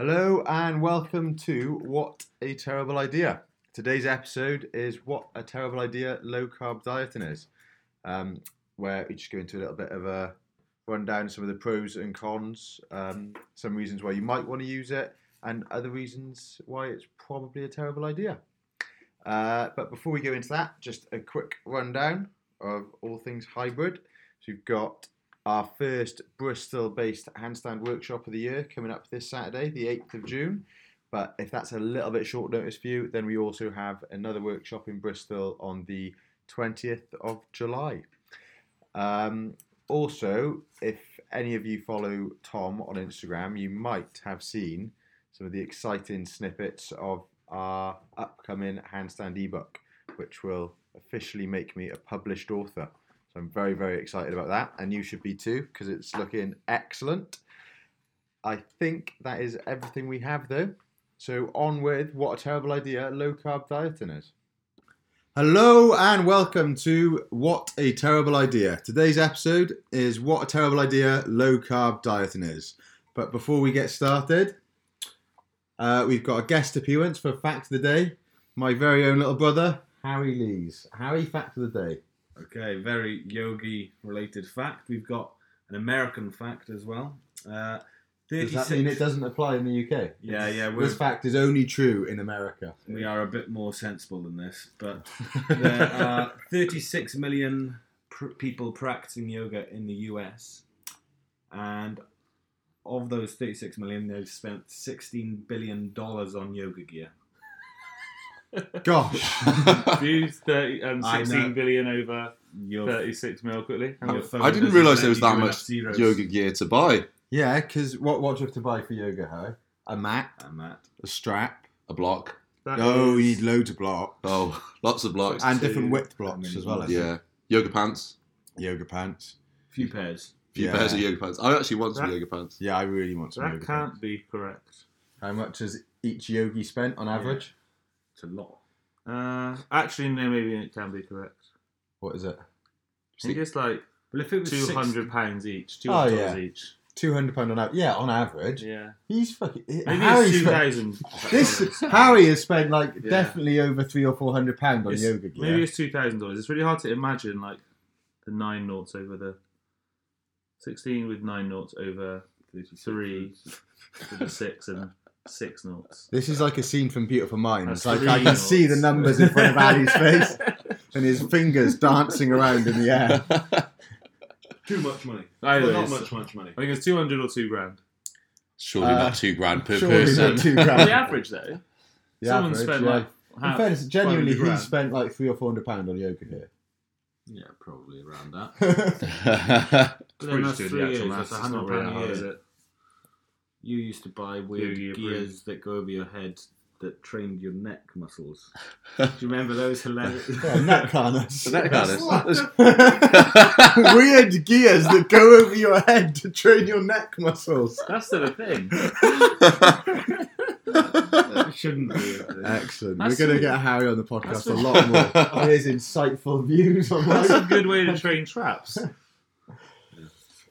Hello and welcome to What a Terrible Idea. Today's episode is What a Terrible Idea Low Carb Dieting is, um, where we just go into a little bit of a rundown of some of the pros and cons, um, some reasons why you might want to use it, and other reasons why it's probably a terrible idea. Uh, but before we go into that, just a quick rundown of all things hybrid. So you've got our first Bristol based handstand workshop of the year coming up this Saturday, the 8th of June. But if that's a little bit short notice for you, then we also have another workshop in Bristol on the 20th of July. Um, also, if any of you follow Tom on Instagram, you might have seen some of the exciting snippets of our upcoming handstand ebook, which will officially make me a published author. So I'm very, very excited about that, and you should be too, because it's looking excellent. I think that is everything we have, though. So on with what a terrible idea low carb dieting is. Hello and welcome to What a Terrible Idea. Today's episode is What a Terrible Idea Low Carb Dieting is. But before we get started, uh, we've got a guest appearance for Fact of the Day, my very own little brother, Harry Lees. Harry, Fact of the Day. Okay, very yogi related fact. We've got an American fact as well. Uh, Does that mean it doesn't apply in the UK? Yeah, yeah. We're, This fact is only true in America. we are a bit more sensible than this, but there are 36 million pr- people practicing yoga in the US, and of those 36 million, they've spent 16 billion dollars on yoga gear. Gosh. Views 30 and I know. 16 billion over Your, 36 mil quickly. your phone I didn't realise there was that much zeros. yoga gear to buy. yeah, because what, what do you have to buy for yoga, Harry? A mat, And that. a strap. A block. That Oh, you is- need loads of blocks. Oh, lots of blocks. and two, different width I blocks mean, as well. I think. yeah. Yoga pants. Yoga pants. few pairs. A few Yeah. pairs of yoga pants. I actually want some That- yoga pants. Yeah, I really want some that yoga can't be correct. How much has each yogi spent on average? It's a lot. Uh, actually, no, maybe it can be correct. What is it? I think it's like Well, if it was 200 pounds each. Oh, $200 yeah. each. Two hundred pound on average. Yeah, on average. Yeah. He's fucking. Maybe Harry's it's 2,000. This Harry has spent like Yeah. definitely over three or four hundred pound on It's- yoga gear. Maybe it's $2,000. It's really hard to imagine like the nine noughts over the 16 with nine noughts over three with the six and six noughts. This is like a scene from Beautiful Minds. That's Like I can see the numbers in front of Ali's face and his fingers dancing around in the air. Too much money. Either Well, not much, much money. I think it's 200 or two grand. Surely Uh, not two grand per Surely person. not two the average though. The Someone average, spent yeah. like In fairness, genuinely, he spent like three or four hundred pound on yoga gear. Yeah, probably around that. But Then then that's that's three three years, years. that's That's a hundred not really pound a year. Is it? You used to buy weird Yogi gears that go over your head that trained your neck muscles. Do you remember those hilarious? yeah, oh, neck harness. The neck harness. Weird gears that go over your head to train your neck muscles. That's still a thing. That shouldn't be. Excellent. That's We're going to get Harry on the podcast a a- lot more. on his insightful views on That's a good way to train traps.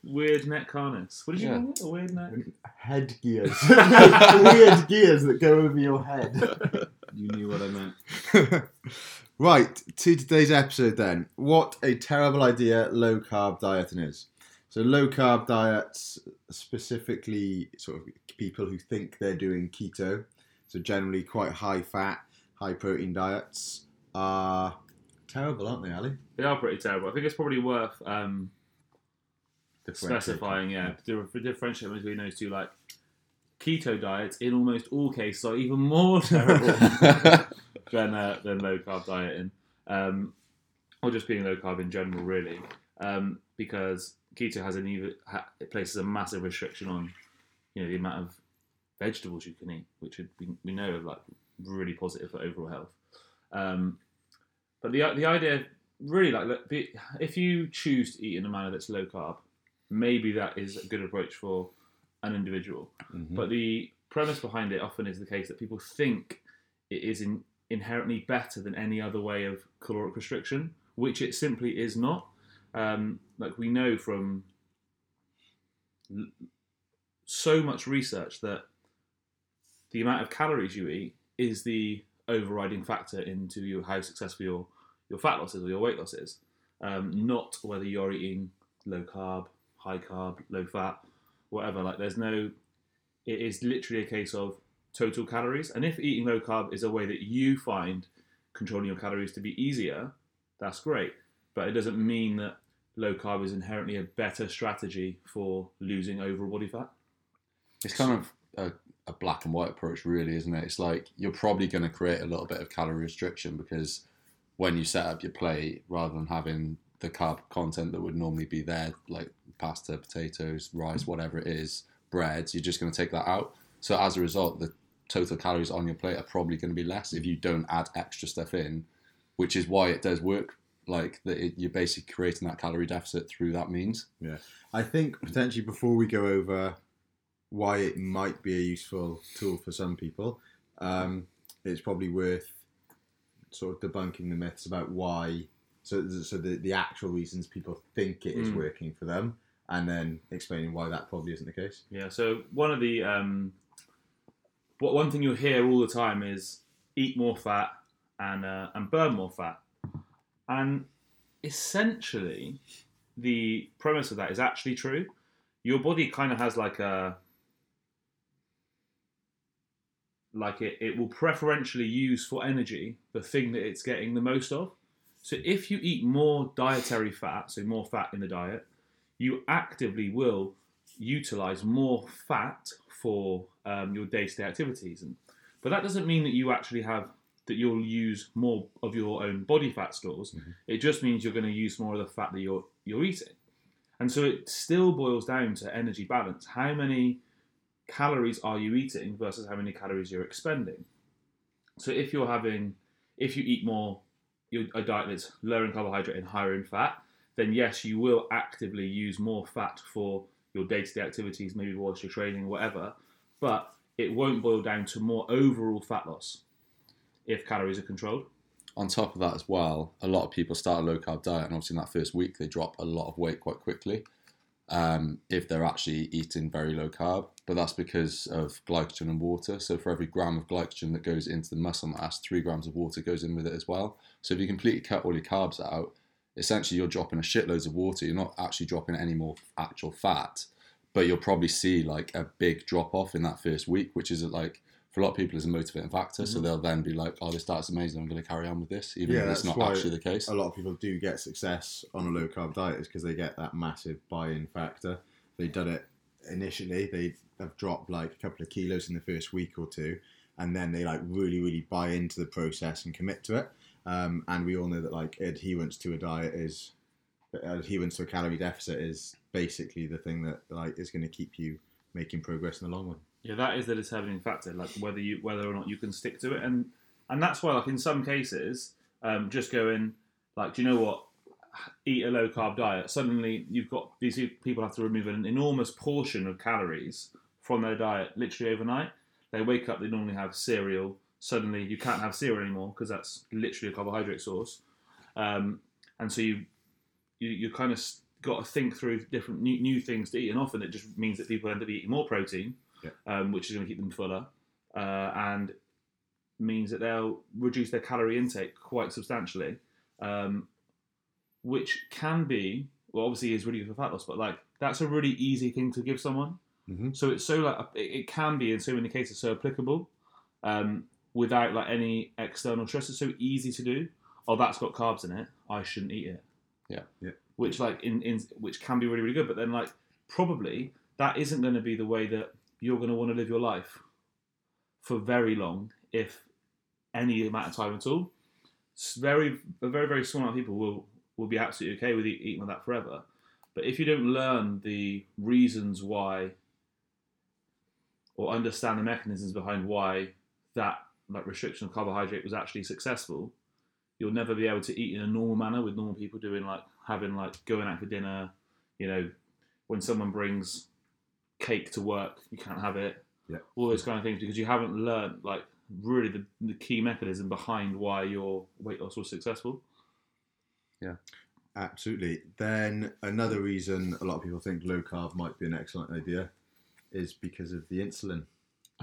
Weird neck harness. What did you Yeah. call it? A weird neck? Head gears. Weird gears that go over your head. You knew what I meant. right, to today's episode then. What a terrible idea low carb dieting is. So, low carb diets, specifically sort of people who think they're doing keto, so generally quite high fat, high protein diets, are terrible, aren't they, Ali? They are pretty terrible. I think it's probably worth um, specifying, yeah, to differentiate between those two. Like keto diets, in almost all cases, are even more terrible than uh, than low carb dieting, um, or just being low carb in general, really, um, because keto has an even ha, it places a massive restriction on you know the amount of vegetables you can eat, which would be, we know are like really positive for overall health. Um, but the the idea really like if you choose to eat in a manner that's low carb, maybe that is a good approach for an individual. Mhm. But the premise behind it often is the case that people think it is in, inherently better than any other way of caloric restriction, which it simply is not. Um, like we know from l- so much research that the amount of calories you eat is the overriding factor into your, how successful your, your fat loss is or your weight loss is, um, not whether you're eating low carb, high carb, low fat, whatever. Like there's no, it is literally a case of total calories. And if eating low carb is a way that you find controlling your calories to be easier, that's great. But it doesn't mean that low carb is inherently a better strategy for losing overall body fat. It's kind of a, a black and white approach, really, isn't it? It's like you're probably going to create a little bit of calorie restriction because when you set up your plate, rather than having the carb content that would normally be there, like pasta, potatoes, rice, whatever it is, breads, you're just going to take that out. So as a result, the total calories on your plate are probably going to be less if you don't add extra stuff in, which is why it does work. Like that, you're basically creating that calorie deficit through that means. Yeah, I think potentially before we go over why it might be a useful tool for some people, um, it's probably worth sort of debunking the myths about why. So, so the, the actual reasons people think it is Mm. working for them, and then explaining why that probably isn't the case. Yeah. So one of the um, what one thing you'll hear all the time is eat more fat and uh, and burn more fat, and essentially the premise of that is actually true. Your body kind of has like a like it, it will preferentially use for energy the thing that it's getting the most of. So if you eat more dietary fat, so more fat in the diet, you actively will utilize more fat for um, your day-to-day activities. And but that doesn't mean that you actually have that you'll use more of your own body fat stores. It just means you're going to use more of the fat that you're you're eating. And so it still boils down to energy balance. How many calories are you eating versus how many calories you're expending? So if you're having, if you eat more, your, a diet that's lower in carbohydrate and higher in fat, then yes, you will actively use more fat for your day-to-day activities, maybe whilst you're training, whatever. But it won't boil down to more overall fat loss if calories are controlled. on top of that as well, a lot of people start a low carb diet, and obviously in that first week they drop a lot of weight quite quickly. Um, if they're actually eating very low carb, but that's because of glycogen and water. So for every gram of glycogen that goes into the muscle mass, three grams of water goes in with it as well. So if you completely cut all your carbs out, essentially you're dropping a shitloads of water. You're not actually dropping any more actual fat, but you'll probably see like a big drop off in that first week, which is like for a lot of people is a motivating factor. So they'll then be like, "Oh, this diet's amazing. I'm going to carry on with this," even Yeah, if it's not actually the case. A lot of people do get success on a low carb diet is because they get that massive buy-in factor. They've done it initially. They have dropped like a couple of kilos in the first week or two, and then they like really, really buy into the process and commit to it. Um, and we all know that like adherence to a diet is adherence to a calorie deficit is basically the thing that like is going to keep you making progress in the long run. Yeah, that is the determining factor, like whether you whether or not you can stick to it, and and that's why, like in some cases, um, just going like, do you know what? Eat a low carb diet. Suddenly, you've got these people have to remove an enormous portion of calories from their diet literally overnight. They wake up, they normally have cereal. Suddenly, you can't have cereal anymore because that's literally a carbohydrate source, um, and so you you you kind of got to think through different new, new things to eat, and often it just means that people end up eating more protein um, which is going to keep them fuller, uh, and means that they'll reduce their calorie intake quite substantially, um, which can be well, obviously is really good for fat loss, but like that's a really easy thing to give someone. Mhm. So it's so like it, it can be in so many cases so applicable um, without like any external stress. It's so easy to do. Oh, that's got carbs in it. I shouldn't eat it. Yeah. Yeah. Which like in, in which can be really really good, but then like probably that isn't going to be the way that you're going to want to live your life for very long, if any amount of time at all. It's very a very very small amount of people will will be absolutely okay with eat, eating with that forever. But if you don't learn the reasons why or understand the mechanisms behind why that like restriction of carbohydrate was actually successful, you'll never be able to eat in a normal manner with normal people doing like having like going out for dinner, you know, when someone brings cake to work, you can't have it. Yeah. All those kind of things because you haven't learned like really the, the key mechanism behind why your weight loss was successful. Yeah. Absolutely. Then another reason a lot of people think low carb might be an excellent idea is because of the insulin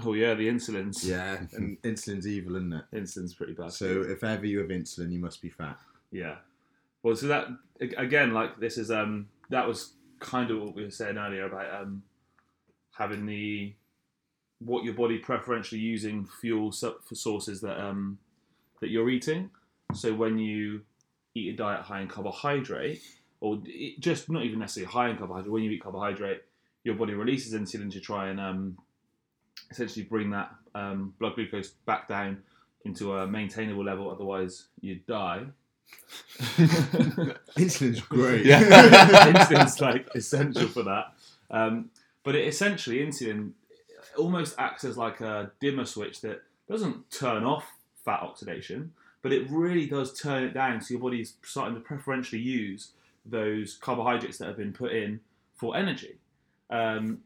Oh yeah, the insulins. Yeah, and insulin's evil, isn't it? insulin's pretty bad. So if ever you have insulin, you must be fat. Yeah. Well, so that again, like this is um that was kind of what we were saying earlier about um having the what your body preferentially using fuel su- for sources that um that you're eating. So when you eat a diet high in carbohydrate, or it, just not even necessarily high in carbohydrate, when you eat carbohydrate, your body releases insulin to try and um essentially bring that um, blood glucose back down into a maintainable level. Otherwise, you'd die. Insulin's great. Yeah. insulin's like essential for that. Um, but it essentially insulin almost acts as like a dimmer switch that doesn't turn off fat oxidation, but it really does turn it down. So your body's starting to preferentially use those carbohydrates that have been put in for energy. Um,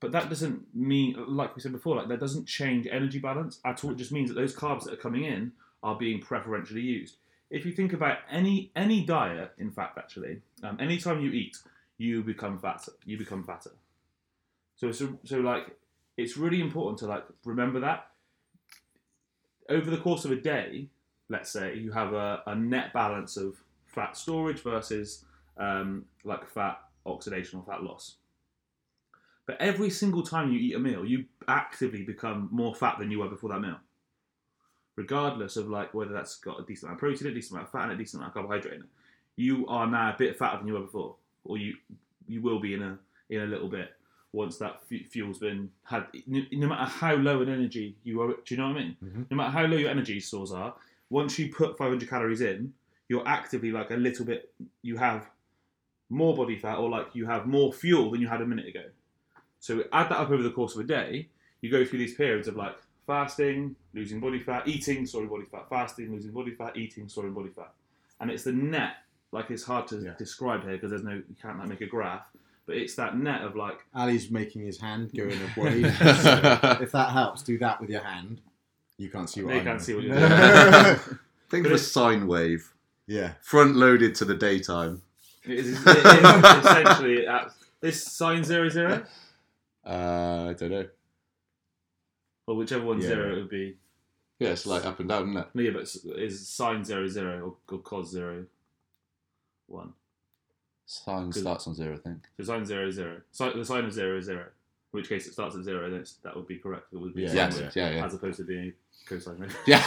but that doesn't mean, like we said before, like that doesn't change energy balance at all. It just means that those carbs that are coming in are being preferentially used. If you think about any any diet, in fact, actually, um, anytime you eat, you become fatter. You become fatter. So, so, so like, it's really important to like remember that over the course of a day. Let's say you have a, a net balance of fat storage versus um, like fat oxidation or fat loss. But every single time you eat a meal, you actively become more fat than you were before that meal. Regardless of like whether that's got a decent amount of protein, a decent amount of fat, and a decent amount of carbohydrate in it, you are now a bit fatter than you were before, or you you will be in a in a little bit once that fuel's been had. No, matter how low in energy you are, do you know what I mean? Mhm. No matter how low your energy stores are, once you put 500 calories in, you're actively like a little bit. You have more body fat, or like you have more fuel than you had a minute ago. So add that up over the course of a day. You go through these periods of like fasting, losing body fat, eating, storing body fat, fasting, losing body fat, eating, storing body fat, and it's the net. Like it's hard to Yeah. describe here because there's no you can't like make a graph, but it's that net of like Ali's making his hand go in a way. if that helps, do that with your hand. You can't see what they I'm can't see what you're doing. Think of a sine wave, yeah. front loaded to the daytime. it is, it is essentially at this sine zero zero Uh, I don't know. Well, whichever one's Yeah. zero it would be. Yeah, it's like up and down, isn't it? Yeah, but it's- is sine zero zero or, or cos zero one? Sine Good. starts on zero, I think. So sine zero zero. Si- the sine of zero is zero. In which case it starts at zero, then it's, that would be correct. It would be Yeah, Yes, wave, yeah, yeah. as opposed to being cosine wave. So Yeah.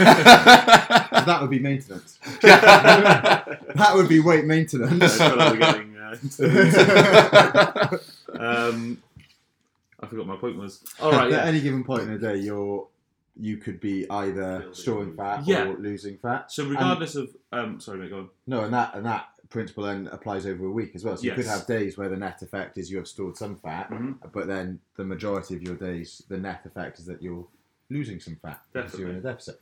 that would be maintenance. that would be weight maintenance. feel like we're getting, uh, um, I forgot my point was. All right, At yeah. any given point in the day, you're you could be either storing fat Yeah. or losing fat. So regardless of, um, sorry, mate, go on. No, and that and that principle then applies over a week as well. So you could have days where the net effect is you have stored some fat, Mhm. but then the majority of your days, the net effect is that you're losing some fat because you're in a deficit.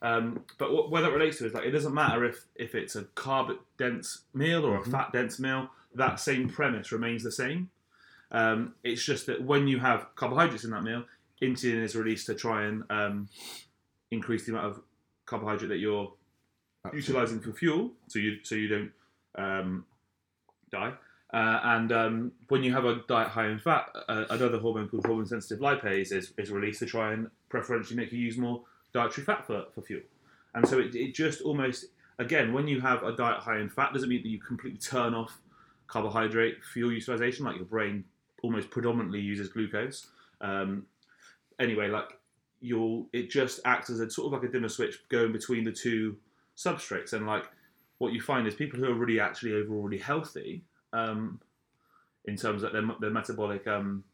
Um, but what, where that relates to is like it doesn't matter if if it's a carb dense meal or a Mhm. fat dense meal. That same premise remains the same. Um, it's just that when you have carbohydrates in that meal, insulin is released to try and um, increase the amount of carbohydrate that you're utilizing for fuel, so you so you don't um, die. Uh, and um, when you have a diet high in fat, uh, another hormone called hormone sensitive lipase is, is released to try and preferentially make you use more dietary fat for, for fuel. And so it, it just almost, again, when you have a diet high in fat, doesn't mean that you completely turn off carbohydrate fuel utilization, like your brain almost predominantly uses glucose. Um, anyway, like you'll, it just acts as a sort of like a dimmer switch going between the two substrates. And like what you find is people who are really actually overall really healthy, um, in terms of their, their metabolic um,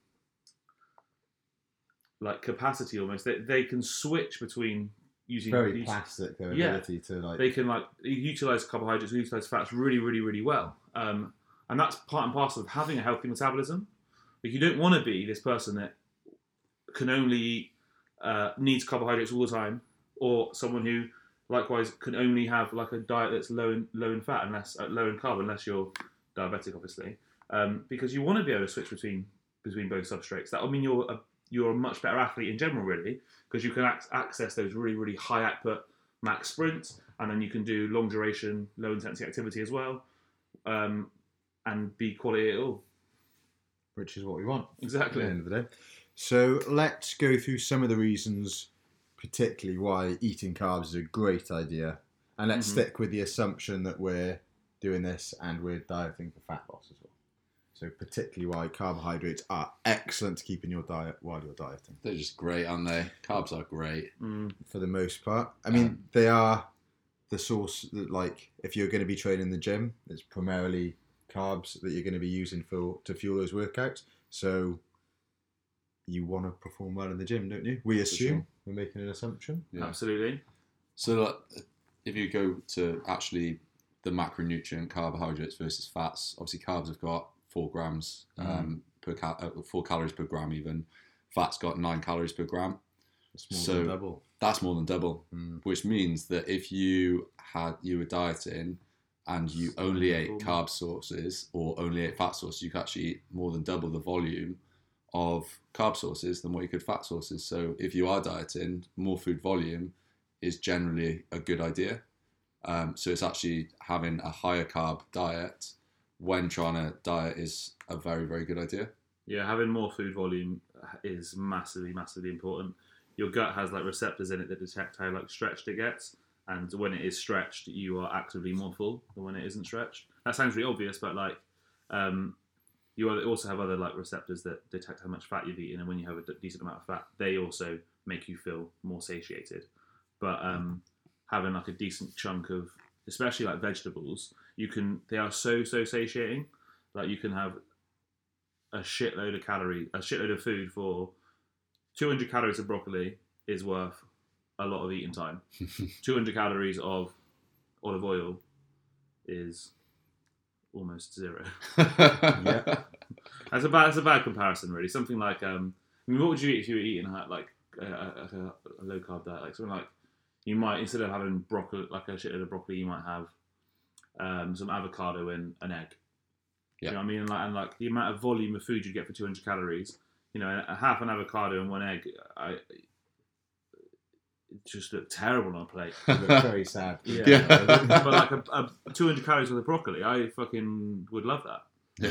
like capacity almost, they, they can switch between using Very these, plastic their Yeah. ability to like. they can like utilize carbohydrates, utilize fats really, really, really well. Um, and that's part and parcel of having a healthy metabolism. Like you don't want to be this person that can only eat, uh, needs carbohydrates all the time, or someone who likewise can only have like a diet that's low in low in fat unless uh, low in carb unless you're diabetic, obviously, um, because you want to be able to switch between between both substrates. That will mean you're a, you're a much better athlete in general, really, because you can ac- access those really, really high output max sprints, and then you can do long duration, low intensity activity as well, um, and be quality at all. which is what we want. Exactly. At the end of the day. So let's go through some of the reasons, particularly why eating carbs is a great idea, and let's Mhm. stick with the assumption that we're doing this and we're dieting for fat loss as well. So particularly why carbohydrates are excellent to keep in your diet while you're dieting. They're just great, aren't they? Carbs are great. Mm. for the most part. I mean, they are the source. That, like, if you're going to be training in the gym, it's primarily carbs that you're going to be using for to fuel those workouts. So you want to perform well in the gym, don't you? We assume sure. we're making an assumption. Yeah. Absolutely. So, like, if you go to actually the macronutrient carbohydrates versus fats, obviously carbs have got four grams um, per cal- uh, four calories per gram. Even fats got nine calories per gram. It's more So- than double. That's more than double. Mm. which means that if you had you were dieting and you only ate carb sources or only ate fat sources, you could actually eat more than double the volume of carb sources than what you could fat sources. So if you are dieting, more food volume is generally a good idea. Um, so it's actually having a higher carb diet when trying to diet is a very very good idea. Yeah, having more food volume is massively, massively important. Your gut has like receptors in it that detect how like stretched it gets, and when it is stretched, you are actively more full than when it isn't stretched. That sounds really obvious, but like, um, you also have other like receptors that detect how much fat you've eaten, and when you have a d- decent amount of fat, they also make you feel more satiated. But um, having like a decent chunk of, especially like vegetables, you can they are so so satiating. Like you can have a shitload of calorie, a shitload of food for 200 calories of broccoli is worth a lot of eating time. 200 calories of olive oil is almost zero. Yeah. That's a bad, that's a bad comparison, really. Something like, um, I mean, what would you eat if you were eating like a, a, a, low carb diet? Like something like you might instead of having broccoli, like a shitload of broccoli, you might have um, some avocado and an egg. Yeah. You know what I mean? And like, and like the amount of volume of food you get for 200 calories, you know, a half an avocado and one egg, I just look terrible on a plate. You look very sad. Yeah. Yeah. but like a, a 200 calories worth of broccoli, I fucking would love that.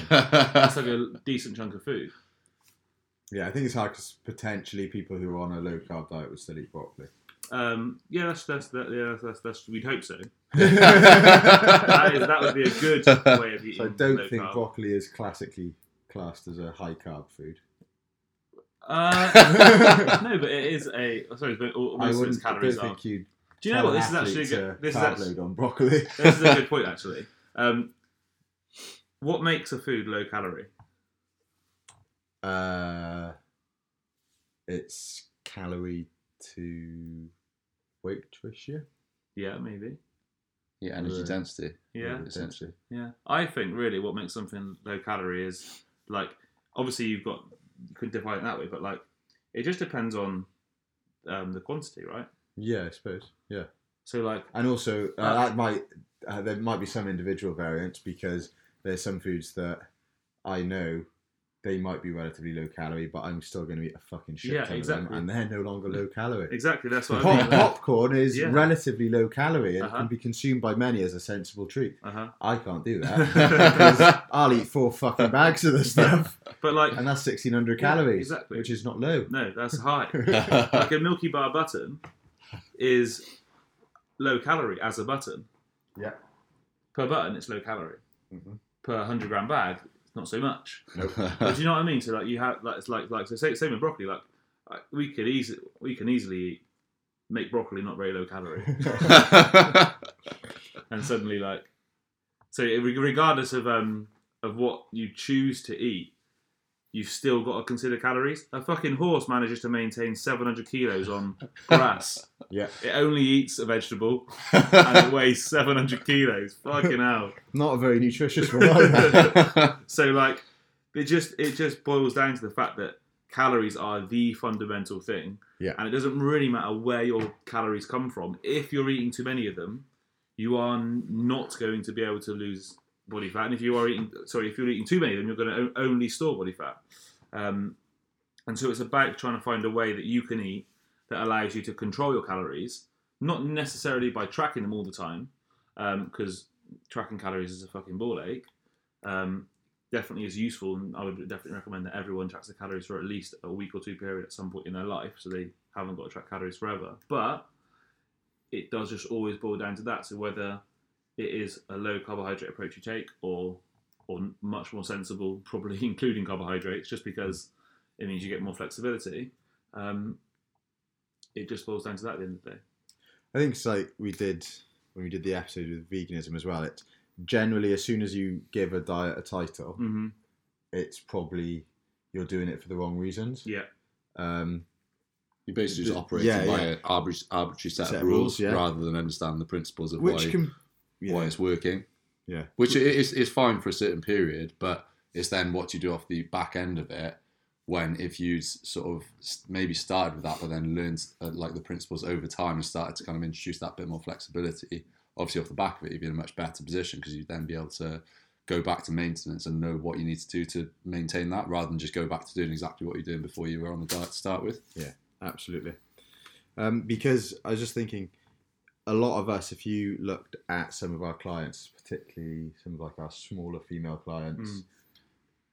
That's like a decent chunk of food. Yeah, I think it's hard because potentially people who are on a low carb diet would still eat broccoli. Um, yeah, that's that's that, yeah, that's, that's we'd hope so. That, is, that would be a good way of eating. So I don't low think carb. broccoli is classically classed as a high carb food. Uh, no, but it is a. oh, Sorry, but al- I almost wouldn't its calories don't are. think you'd Do you know what? This is actually a good. This is actually, on broccoli. this is a good point actually. Um, what makes a food low calorie? Uh, it's calorie to weight ratio. Yeah, maybe. yeah, energy Right. density. Yeah, essentially. yeah. I think really what makes something low calorie is like obviously you've got you could divide it that way, but like it just depends on um, the quantity, right? Yeah, I suppose. Yeah, So like and also uh, Uh, that might uh, there might be some individual variants because there's some foods that I know they might be relatively low calorie, but I'm still going to eat a fucking shit Yeah, ton of them, and they're no longer low calorie. exactly that's what I Pop, mean. popcorn is Yeah. relatively low calorie and Uh-huh. can be consumed by many as a sensible treat. Uh huh. I can't do that I'll eat four fucking bags of the stuff, But like and that's 1600 Yeah, calories, exactly. which is not low. no, that's high. like a Milky Bar button is low calorie as a button. Yeah. Per button, it's low calorie. Mhm. Per 100 gram bag, it's not so much. Nope. But do you know what I mean? So like you have like it's like like so say, same with broccoli. Like like, we could easily we can easily make broccoli not very low calorie, and suddenly like so regardless of um of what you choose to eat, you've still got to consider calories. A fucking horse manages to maintain 700 kilos on grass. yeah, It only eats a vegetable and it weighs 700 kilos. Fucking hell. not a very nutritious one. So like, it just it just boils down to the fact that calories are the fundamental thing. Yeah. And it doesn't really matter where your calories come from. If you're eating too many of them, you are not going to be able to lose body fat. And if you are eating, sorry, if you're eating too many of them, you're going to only store body fat. Um, and so it's about trying to find a way that you can eat that allows you to control your calories, not necessarily by tracking them all the time, because tracking calories is a fucking ball ache. Um, definitely is useful, and I would definitely recommend that everyone tracks their calories for at least a week or two period at some point in their life, so they haven't got to track calories forever. But it does just always boil down to that. So whether it is a low carbohydrate approach you take, or or much more sensible, probably including carbohydrates, just because it means you get more flexibility. Um, it just boils down to that at the end of the day. I think it's like we did when we did the episode with veganism as well. It's generally as soon as you give a diet a title, Mm-hmm. it's probably you're doing it for the wrong reasons. Yeah, Um, You basically just Yeah, operate yeah. by an arbitrary, arbitrary set, Set of of rules, rules, yeah. rather than understand the principles of which why, can yeah, why it's working. yeah. Which is is fine for a certain period, but it's then what you do off the back end of it. When if you sort of maybe started with that, but then learned uh, like the principles over time and started to kind of introduce that bit more flexibility, obviously off the back of it, you'd be in a much better position because you'd then be able to go back to maintenance and know what you need to do to maintain that, rather than just go back to doing exactly what you're doing before you were on the diet to start with. Yeah, absolutely. Um, because I was just thinking, a lot of us, if you looked at some of our clients, particularly some of like our smaller female clients, Mm.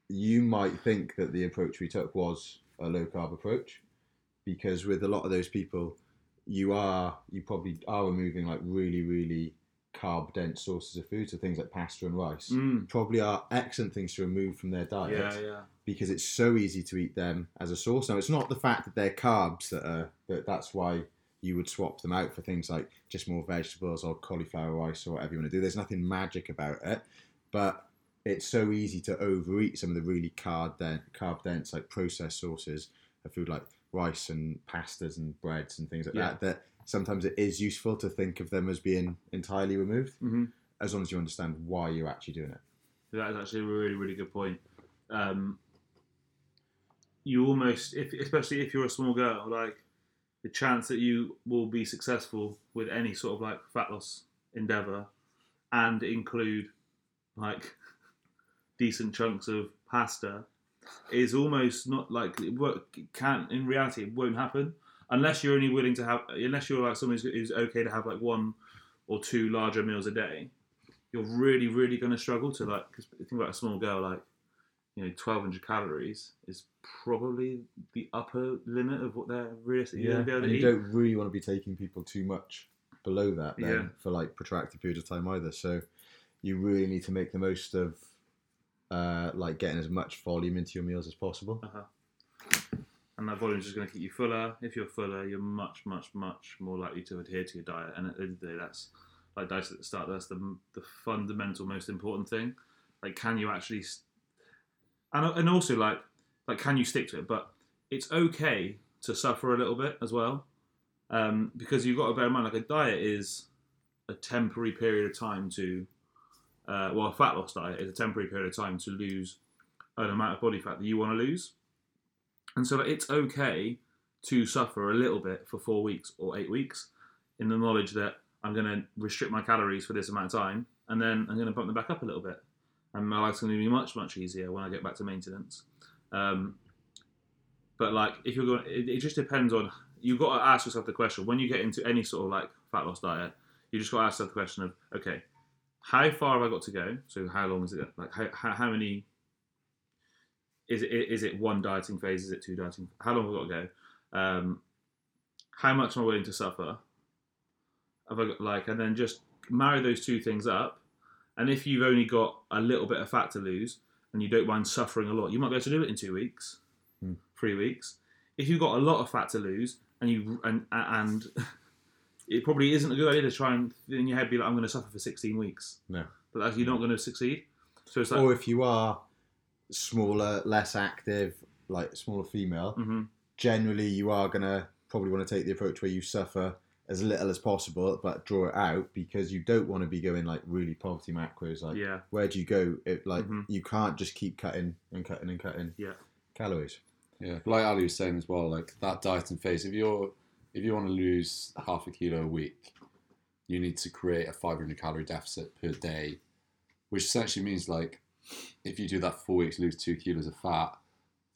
you might think that the approach we took was a low carb approach, because with a lot of those people, you are you probably are removing like really really carb dense sources of food, so things like pasta and rice. mm. Probably are excellent things to remove from their diet yeah, yeah. because it's so easy to eat them as a source. Now, it's not the fact that they're carbs that are that that's why you would swap them out for things like just more vegetables or cauliflower rice or whatever you want to do. There's nothing magic about it, but it's so easy to overeat some of the really carb dense, carb dense like processed sources of food like rice and pastas and breads and things like Yeah. that. That sometimes it is useful to think of them as being entirely removed, Mm-hmm. as long as you understand why you're actually doing it. That is actually a really, really good point. Um, you almost, if, especially if you're a small girl, like the chance that you will be successful with any sort of like fat loss endeavor and include like decent chunks of pasta is almost not like it can't in reality it won't happen unless you're only willing to have unless you're like someone who's, who's okay to have like one or two larger meals a day you're really, really going to struggle to like. Cause think about a small girl, like you know, twelve hundred calories is probably the upper limit of what they're realistically going to be able and to you eat. don't really want to be taking people too much below that then Yeah. for like protracted periods of time either. So you really need to make the most of uh, like getting as much volume into your meals as possible. And that volume is just going to keep you fuller. If you're fuller, you're much, much, much more likely to adhere to your diet. And at the end of the day, that's like Dice at the start. That's the the fundamental, most important thing. Like, can you actually, s- and and also like like can you stick to it? But it's okay to suffer a little bit as well, um, because you've got to bear in mind like a diet is a temporary period of time to, uh, well, a fat loss diet is a temporary period of time to lose an amount of body fat that you want to lose. And so it's okay to suffer a little bit for four weeks or eight weeks in the knowledge that I'm going to restrict my calories for this amount of time and then I'm going to bump them back up a little bit. And my life's going to be much, much easier when I get back to maintenance. Um, but like, if you're going, it, it just depends on, you've got to ask yourself the question when you get into any sort of like fat loss diet, you just got to ask yourself the question of, okay, how far have I got to go? So how long is it? Like, how, how, how many is it is it one dieting phase? Is it two dieting? How long have I got to go? Um, how much am I willing to suffer? Have I got like, and then just marry those two things up. And if you've only got a little bit of fat to lose, and you don't mind suffering a lot, you might be able to do it in two weeks, Hmm. three weeks. If you've got a lot of fat to lose, and you and and it probably isn't a good idea to try and in your head be like, I'm going to suffer for 16 weeks. No. but you're not going to succeed. So it's like, or if you are smaller, less active, like smaller female, Mhm. generally you are gonna probably want to take the approach where you suffer as little as possible, but draw it out because you don't want to be going like really poverty macros. Like, yeah, where do you go? It like Mhm. you can't just keep cutting and cutting and cutting. Yeah. calories. Yeah, but like Ali was saying as well, like that dieting phase. If you're if you want to lose half a kilo a week, you need to create a 500 calorie deficit per day, which essentially means like if you do that for four weeks, lose two kilos of fat.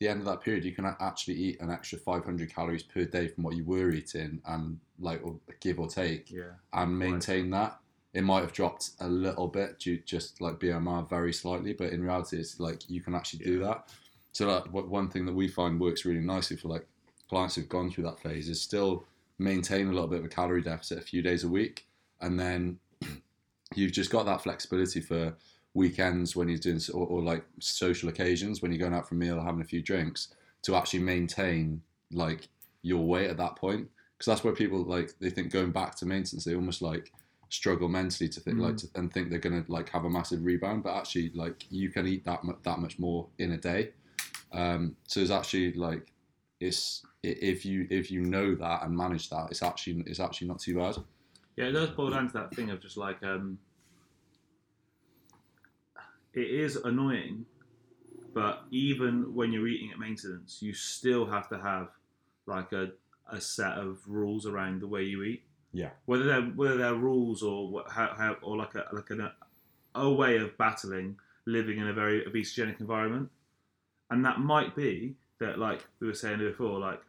The end of that period, you can actually eat an extra 500 calories per day from what you were eating, and like or give or take, yeah. and maintain that. it might have dropped a little bit due just like BMR very slightly, but in reality, it's like you can actually do that. So like what- one thing that we find works really nicely for like clients who've gone through that phase is still maintain a little bit of a calorie deficit a few days a week, and then you've just got that flexibility for weekends when you're doing or, or like social occasions when you're going out for a meal or having a few drinks to actually maintain like your weight at that point. Because that's where people like they think going back to maintenance they almost like struggle mentally to think like to, and think they're gonna like have a massive rebound but actually like you can eat that mu- that much more in a day. Um, so it's actually like it's if you if you know that and manage that it's actually it's actually not too bad. Yeah, it does boil down to that thing of just like um, it is annoying, but even when you're eating at maintenance, you still have to have like a, a set of rules around the way you eat. Yeah. Whether they're whether they're rules or what, how, how or like a like an, a way of battling living in a very obesogenic environment, and that might be that like we were saying before, like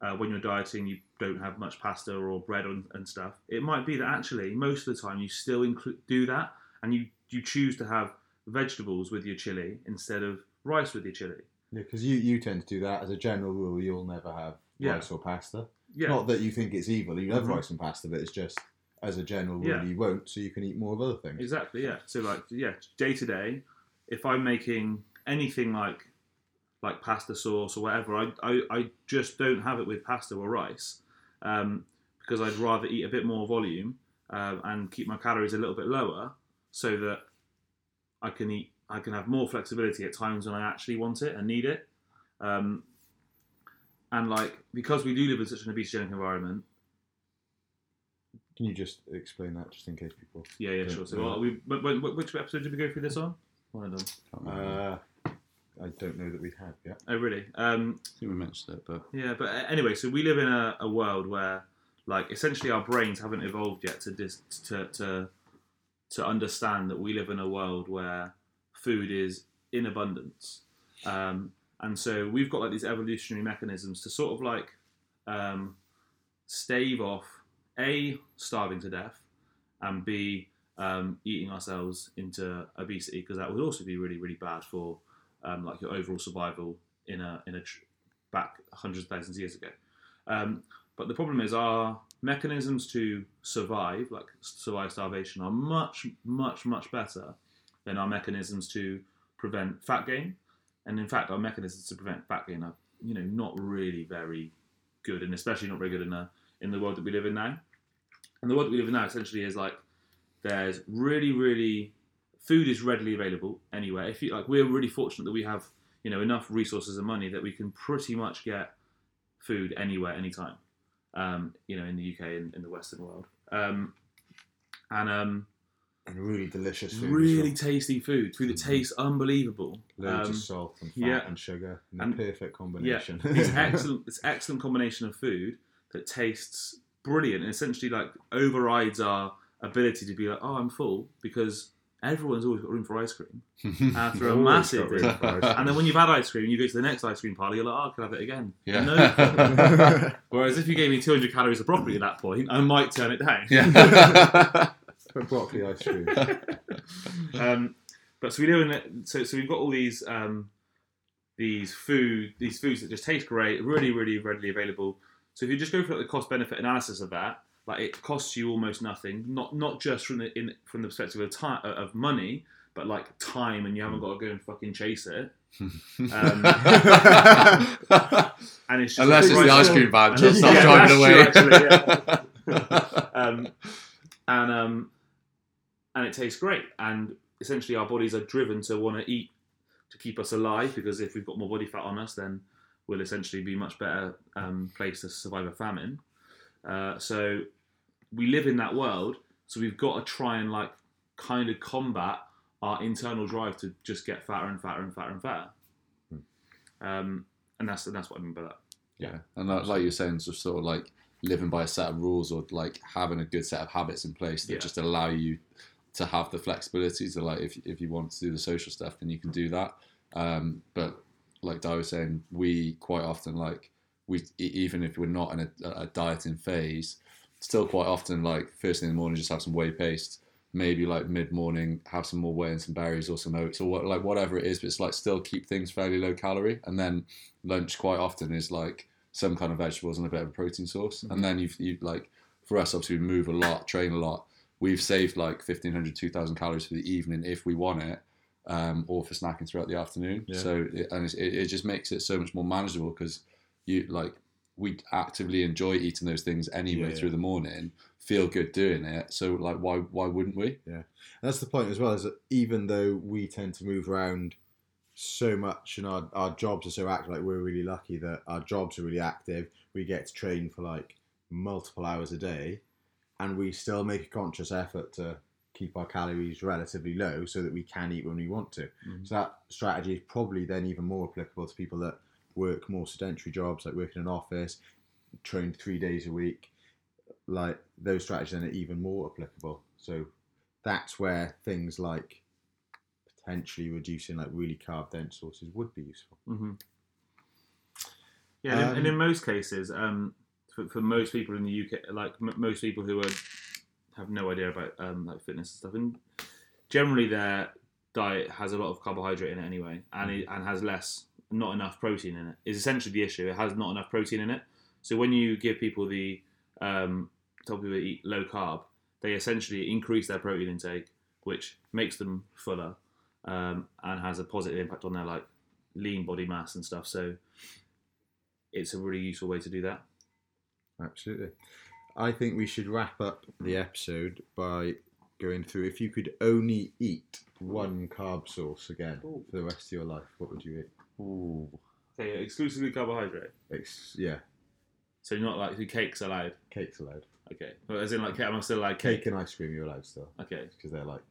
uh, when you're dieting, you don't have much pasta or bread and, and stuff. It might be that actually most of the time you still include do that, and you you choose to have vegetables with your chili instead of rice with your chili. Yeah, because you, you tend to do that as a general rule. You'll never have Yeah. rice or pasta. Yeah, Not that you think it's evil. You love Mhm. rice and pasta, but it's just as a general rule Yeah. you won't, so you can eat more of other things. exactly. Yeah. So like yeah, day to day, if I'm making anything like like pasta sauce or whatever, I I, I just don't have it with pasta or rice um, because I'd rather eat a bit more volume um, and keep my calories a little bit lower so that I can eat. I can have more flexibility at times when I actually want it and need it. Um, and like because we do live in such an obesogenic environment, Can you just explain that, just in case people? yeah, yeah, Yeah, sure. So yeah. what, we, but, but, which episode did we go through this on? One of them. Uh, I don't know that we have yet. Oh, really? Um, I think we mentioned it but yeah, but uh, anyway, so we live in a, a world where, like, essentially our brains haven't evolved yet to dis- to to to understand that we live in a world where food is in abundance, um, and so we've got like these evolutionary mechanisms to sort of like um, stave off a starving to death, and b um, eating ourselves into obesity because that would also be really really bad for um, like your overall survival in a in a tr- back hundreds of thousands of years ago. Um, but the problem is our mechanisms to survive, like survive starvation, are much much much better than our mechanisms to prevent fat gain. And in fact, our mechanisms to prevent fat gain are you know not really very good, and especially not very good in the in the world that we live in now. And the world that we live in now essentially is like there's really really food is readily available anywhere. If you like, we're really fortunate that we have you know enough resources and money that we can pretty much get food anywhere, anytime. Um, you know, in the UK and in the Western world, um, and um, And really delicious food. really well. tasty food, food that tastes unbelievable. Loads Um, of salt and fat yeah. and sugar. And, And- the perfect combination. It's excellent. It's excellent combination of food that tastes brilliant and essentially like overrides our ability to be like, oh, I'm full because everyone's always got room for ice cream after a massive got room dinner. for ice cream. And then when you've had ice cream, you go to the next ice cream party you're like, oh, I can have it again. Yeah. No. Whereas if you gave me 200 calories of broccoli at that point, I might turn it down. yeah. But broccoli ice cream. um, but so we live in it. So so we've got all these um, these food these foods that just taste great, really really readily available. So if you just go for the cost benefit analysis of that, like it costs you almost nothing. Not not just from the in from the perspective of time of money, but like time, and you haven't got to go and fucking chase it. Um, and it's just Unless it's the ice cream van, just stop yeah, driving away. actually, um, and um, and it tastes great. And essentially, our bodies are driven to want to eat to keep us alive because if we've got more body fat on us, then we'll essentially be much better um, placed to survive a famine. Uh, so we live in that world, so we've got to try and like kind of combat our internal drive to just get fatter and fatter and fatter and fatter. Um, and that's and that's what I mean by that. Yeah, and like, like you're saying, just sort of like living by a set of rules or like having a good set of habits in place that Yeah. just allow you to have the flexibility to like if if you want to do the social stuff, then you can do that. Um, but like Di was saying, we quite often like we even if we're not in a, a dieting phase, still quite often like first thing in the morning just have some whey paste. Maybe like mid morning have some more whey and some berries or some oats or what, like whatever it is. But it's like still keep things fairly low calorie. And then lunch quite often is like some kind of vegetables and a bit of a protein source. And then you've you like for us obviously we move a lot, train a lot. We've saved like 1500, 2000 calories for the evening if we want it. Um, or for snacking throughout the afternoon. Yeah. So it, and it's, it, it just makes it so much more manageable because you like we actively enjoy eating those things anyway Yeah, through the morning. Feel good doing it. So like why why wouldn't we? Yeah. That's the point as well, is that even though we tend to move around so much and our, our jobs are so active, like we're really lucky that our jobs are really active. We get to train for like multiple hours a day and we still make a conscious effort to keep our calories relatively low so that we can eat when we want to. Mhm. So that strategy is probably then even more applicable to people that work more sedentary jobs, like working in an office, train three days a week. Like those strategies then are even more applicable. So that's where things like potentially reducing like really carb dense sources would be useful. hmm Yeah, and, in, and in Um, most cases, um, for, for most people in the UK, like m- most people who are have no idea about um, like fitness and stuff, and generally their diet has a lot of carbohydrate in it anyway, and it, and has less, not enough protein in it. Is essentially the issue. It has not enough protein in it. So when you give people the um, tell people to eat low carb, they essentially increase their protein intake, which makes them fuller um, and has a positive impact on their like lean body mass and stuff. So it's a really useful way to do that. Absolutely. I think we should wrap up the episode by going through if you could only eat one carb source again Ooh. for the rest of your life, what would you eat? Ooh. Okay, exclusively carbohydrate. Ex- yeah, So you're not like the cake's allowed. cake's allowed. Okay, well, as in like I'm I still like cake. Cake and ice cream you're allowed still Okay. because they're like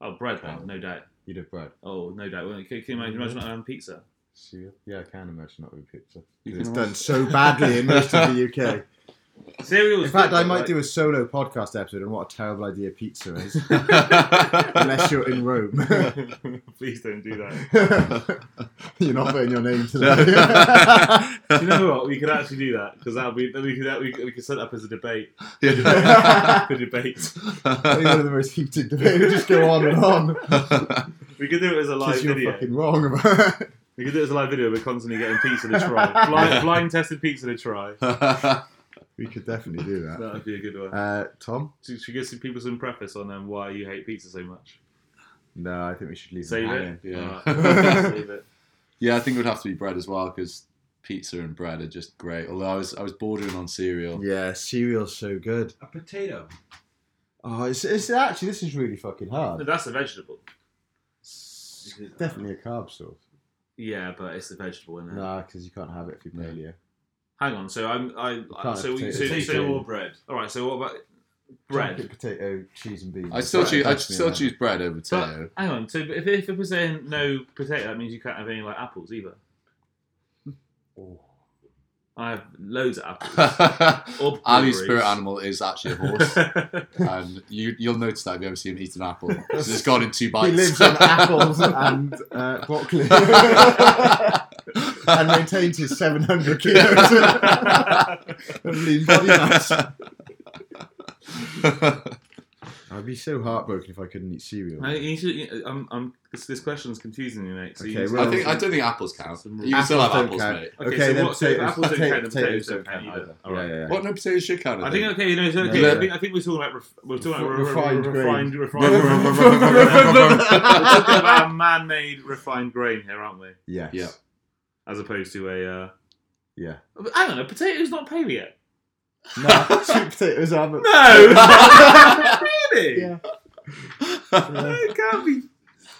Oh, bread. Okay. No doubt. you'd have bread. Oh, no doubt. Well, can, can you imagine, imagine not having pizza? Cereal? Yeah, I can imagine not with pizza. You It's can done so badly in most of the UK. Cereal. In fact, I might do a solo podcast episode on what a terrible idea pizza is, unless you're in Rome. Please don't do that. you're not putting your name to that. Do you know what? We could actually do that because that'll we could we we could set up as a debate. Yeah. For debate. I think one of the most heated debates. We just go on and on. We could do it as a live Because you're video. fucking wrong about it. We could do it as a live video. We're constantly getting pizza to try. Blind, blind tested pizza to try. We could definitely do that. That would be a good one. Uh, Tom? Should should we give some people some preface on um, why you hate pizza so much? No, I think we should leave Save them it. Yeah. Alright, Save it. yeah, I think it would have to be bread as well because pizza and bread are just great. Although I was I was bordering on cereal. Yeah, cereal's so good. A potato. Oh, it's, it's actually this is really fucking No, hard. that's a vegetable. It's definitely a carb source. Yeah, but it's a vegetable, isn't it? Nah, because you can't have it if you're No. paleo. Hang on. So I'm. I. can't So, have so, potatoes. so, Potato or bread. all right. So what about bread? Chocolate, potato, cheese and beans. I still Bread, choose I definitely still allowed. choose bread over But potato. hang on. So if if it was saying no potato, that means you can't have any like apples either. Oh. I have loads of apples. Or Ali's blueberries. spirit animal is actually a horse, and you you'll notice that if you ever see him eat an apple, 'cause it's gone in two bites. He lives on apples and uh, broccoli and maintains his 700 kilos of lean body mass. I'd be so heartbroken if I couldn't eat cereal. I, you should, I'm, I'm, this, this question's confusing me, mate. So Okay, you, well- I think I don't think apples count. Some- You can still have Apples apples, count. mate. Okay, Okay, so then what- so if potatoes- apples don't potato- count, then potatoes don't potatoes count either. Yeah, Alright. yeah, yeah. What no potatoes should count? I think okay, no, it's okay. Yeah. I think I think we're talking about ref, we're talking about re- Refined re- grain. refined refined. we're talking about a man-made refined grain here, aren't we? Yes. Yeah. As opposed to a. Uh... Yeah. But Hang on, a potato's not paleo. No, sweet potatoes are. but- No, really? Yeah. No, it can't be.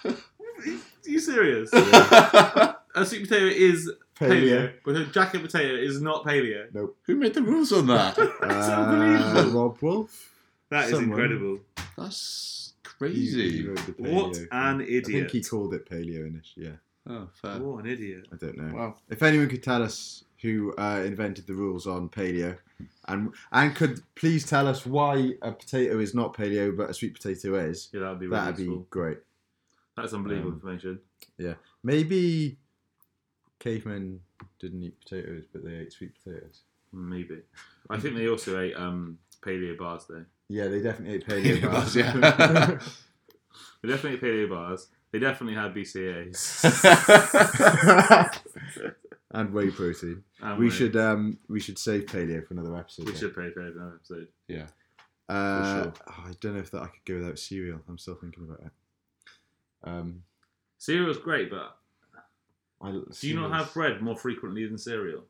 Are you serious? Yeah. A sweet potato is paleo, Paleo. but a jacket potato is not paleo. Nope. Who made the rules on that? That's Uh, unbelievable. Robb Wolf. That is someone- incredible. That's He- he crazy. wrote What paleo. an I think he called it paleo initially. Yeah. Oh, fair. What an idiot! I don't know. Wow. If anyone could tell us who uh, invented the rules on paleo, and and could please tell us why a potato is not paleo but a sweet potato is, Yeah, that'd be really that'd be great. That's unbelievable um, information. Yeah, maybe cavemen didn't eat potatoes, but they ate sweet potatoes. Maybe. I think they also ate um, paleo bars though. Yeah, they definitely ate paleo Paleo bars. bars, yeah. They definitely ate paleo bars. They definitely had BCAAs. and whey protein. And we whey. should um we should save paleo for another episode. We then. should pay for another episode. yeah. Uh, sure. oh, I don't know if that I could go without cereal. I'm still thinking about it. Um, Cereal's great, but I, do you not have bread more frequently than cereal?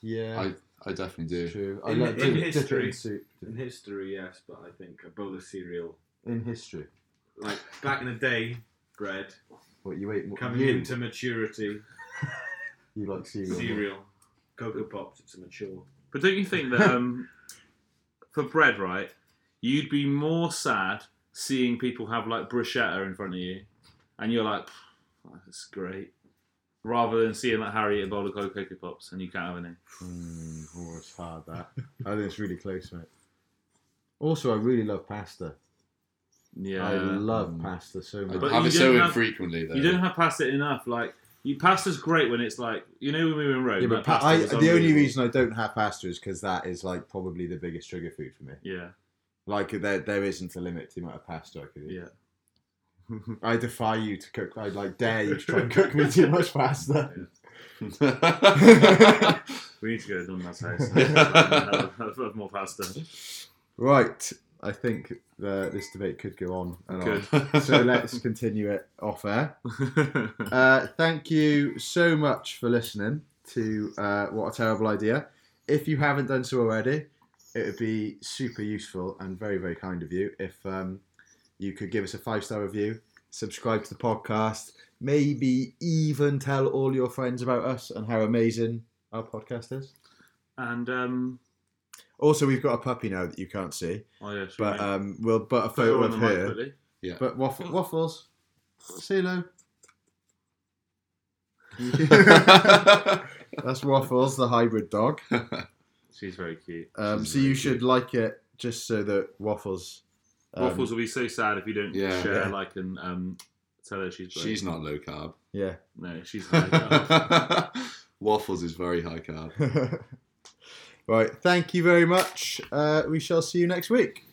Yeah, I, I definitely do. true. I In- like in dip- dip it history- in soup. In history, yes, but I think a bowl of cereal, In history, like back in the day, bread what you ate? more- coming you, into maturity, you like cereal? cereal, Coco Pops. It's a mature. But don't you think that um, for bread, right, you'd be more sad seeing people have like bruschetta in front of you, and you're like, "Pff, "That's great," rather than seeing like Harry eat a bowl of Coco Pops and you can't have any. Mm, oh, it's hard that. I think it's really close, mate. Also, I really love pasta. Yeah, I love Mm. pasta so much. But have it so have- infrequently though. You don't have pasta enough. Like, you, pasta's great when it's like, you know, when we were in Rome. yeah, but pa- I, the only reason I don't have pasta is because that is like probably the biggest trigger food for me. Yeah, Like there, there isn't a limit to the amount of pasta I could eat. yeah. I defy you to cook. I like dare you to try and cook me too much pasta. We need to go to Dundas house. have, have, have more pasta. Right, I think uh, this debate could go on and Good. on. So let's continue it off air. Uh, thank you so much for listening to uh, What a Terrible Idea. If you haven't done so already, it would be super useful and very, very kind of you if um, you could give us a five star review, subscribe to the podcast, maybe even tell all your friends about us and how amazing our podcast is. and um, Also, we've got a puppy now that you can't see, oh yeah, should but we um, we'll put a photo of the mic her. quickly? But waffle, waffles, say hello. That's Waffles, the hybrid dog. She's very cute. Um, She's so you very should like it just so that Waffles. um, Waffles will be so sad if you don't Yeah. share, Yeah. like, and um, tell her she's. She's not low carb. Yeah. No, she's. Like, Waffles is very high carb. Right. Thank you very much. Uh, we shall see you next week.